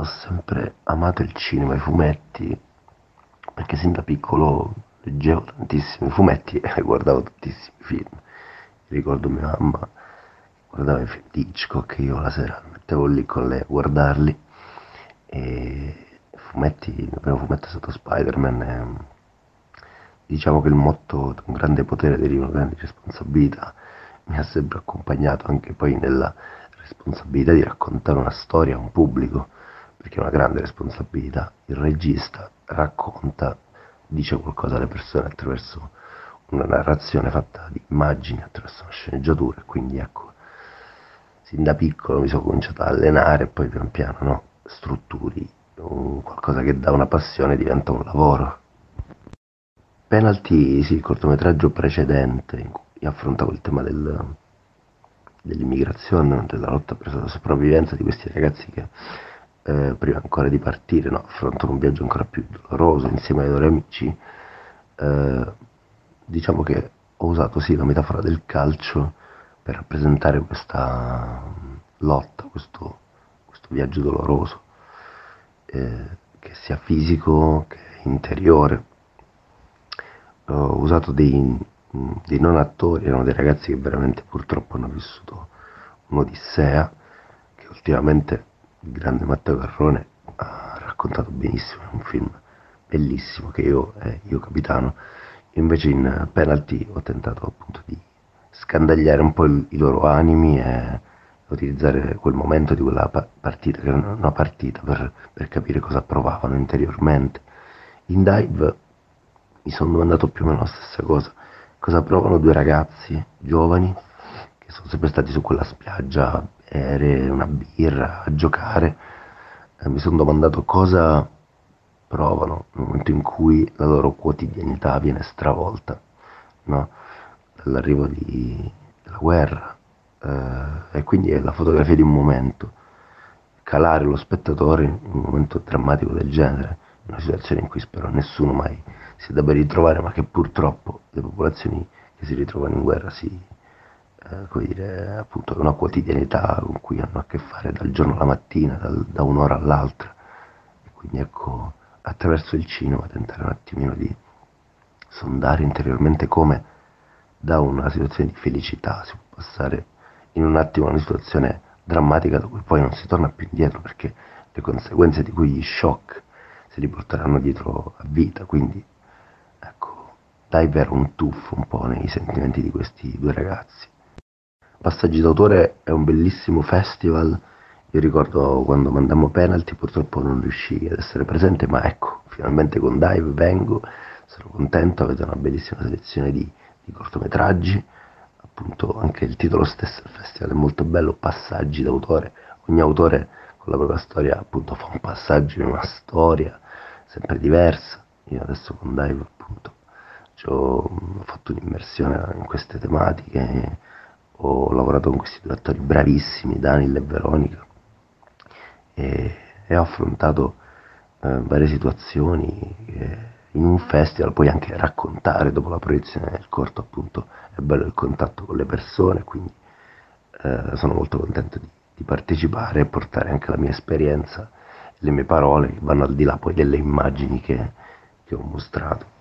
ho sempre amato il cinema, i fumetti, perché sin da piccolo leggevo tantissimi fumetti e guardavo tantissimi film. Ricordo mia mamma guardava i film di Hitchcock, io la sera mettevo lì con lei a guardarli. E fumetti, il primo fumetto è stato Spider-Man e diciamo che il motto di un grande potere deriva da grandi responsabilità. Mi ha sempre accompagnato anche poi nella responsabilità di raccontare una storia a un pubblico perché è una grande responsabilità. Il regista racconta dice qualcosa alle persone attraverso una narrazione fatta di immagini attraverso una sceneggiatura quindi ecco sin da piccolo mi sono cominciato a allenare e poi pian piano no, strutturi qualcosa che da una passione diventa un lavoro. Penalty, sì, il cortometraggio precedente in cui affrontavo il tema del, dell'immigrazione, della lotta per la sopravvivenza di questi ragazzi che eh, prima ancora di partire no, affrontano un viaggio ancora più doloroso insieme ai loro amici. Eh, diciamo che ho usato sì la metafora del calcio per rappresentare questa lotta, questo, questo viaggio doloroso, eh, che sia fisico che interiore ho usato dei, dei non attori, erano dei ragazzi che veramente purtroppo hanno vissuto un'odissea, che ultimamente il grande Matteo Carrone ha raccontato benissimo, è un film bellissimo che io, eh, io capitano, invece in penalty ho tentato appunto di scandagliare un po' il, i loro animi e utilizzare quel momento di quella partita, che era una partita, per, per capire cosa provavano interiormente. In dive mi sono domandato più o meno la stessa cosa. Cosa provano due ragazzi giovani che sono sempre stati su quella spiaggia a bere una birra, a giocare. E mi sono domandato cosa provano nel momento in cui la loro quotidianità viene stravolta no? dall'arrivo di, della guerra. Eh, e quindi è la fotografia di un momento. Calare lo spettatore in un momento drammatico del genere, una situazione in cui spero nessuno mai si debba ritrovare, ma che purtroppo le popolazioni che si ritrovano in guerra si, eh, come dire, appunto, è una quotidianità con cui hanno a che fare dal giorno alla mattina, dal, da un'ora all'altra. E quindi ecco, attraverso il cinema tentare un attimino di sondare interiormente come da una situazione di felicità si può passare in un attimo a una situazione drammatica cui poi non si torna più indietro perché le conseguenze di quegli shock se li porteranno dietro a vita, quindi Diver un tuffo un po' nei sentimenti di questi due ragazzi. Passaggi d'autore è un bellissimo festival. Io ricordo quando mandammo penalty, purtroppo non riuscii ad essere presente, ma ecco, finalmente con Dive vengo, sono contento, avete una bellissima selezione di, di cortometraggi, appunto anche il titolo stesso del festival è molto bello, Passaggi d'autore, ogni autore con la propria storia appunto fa un passaggio in una storia sempre diversa, io adesso con Dive appunto ho fatto un'immersione in queste tematiche, ho lavorato con questi due attori bravissimi, Daniel e Veronica, e, e ho affrontato eh, varie situazioni che in un festival puoi anche raccontare dopo la proiezione del corto, appunto è bello il contatto con le persone, quindi eh, sono molto contento di, di partecipare e portare anche la mia esperienza, le mie parole che vanno al di là poi delle immagini che, che ho mostrato.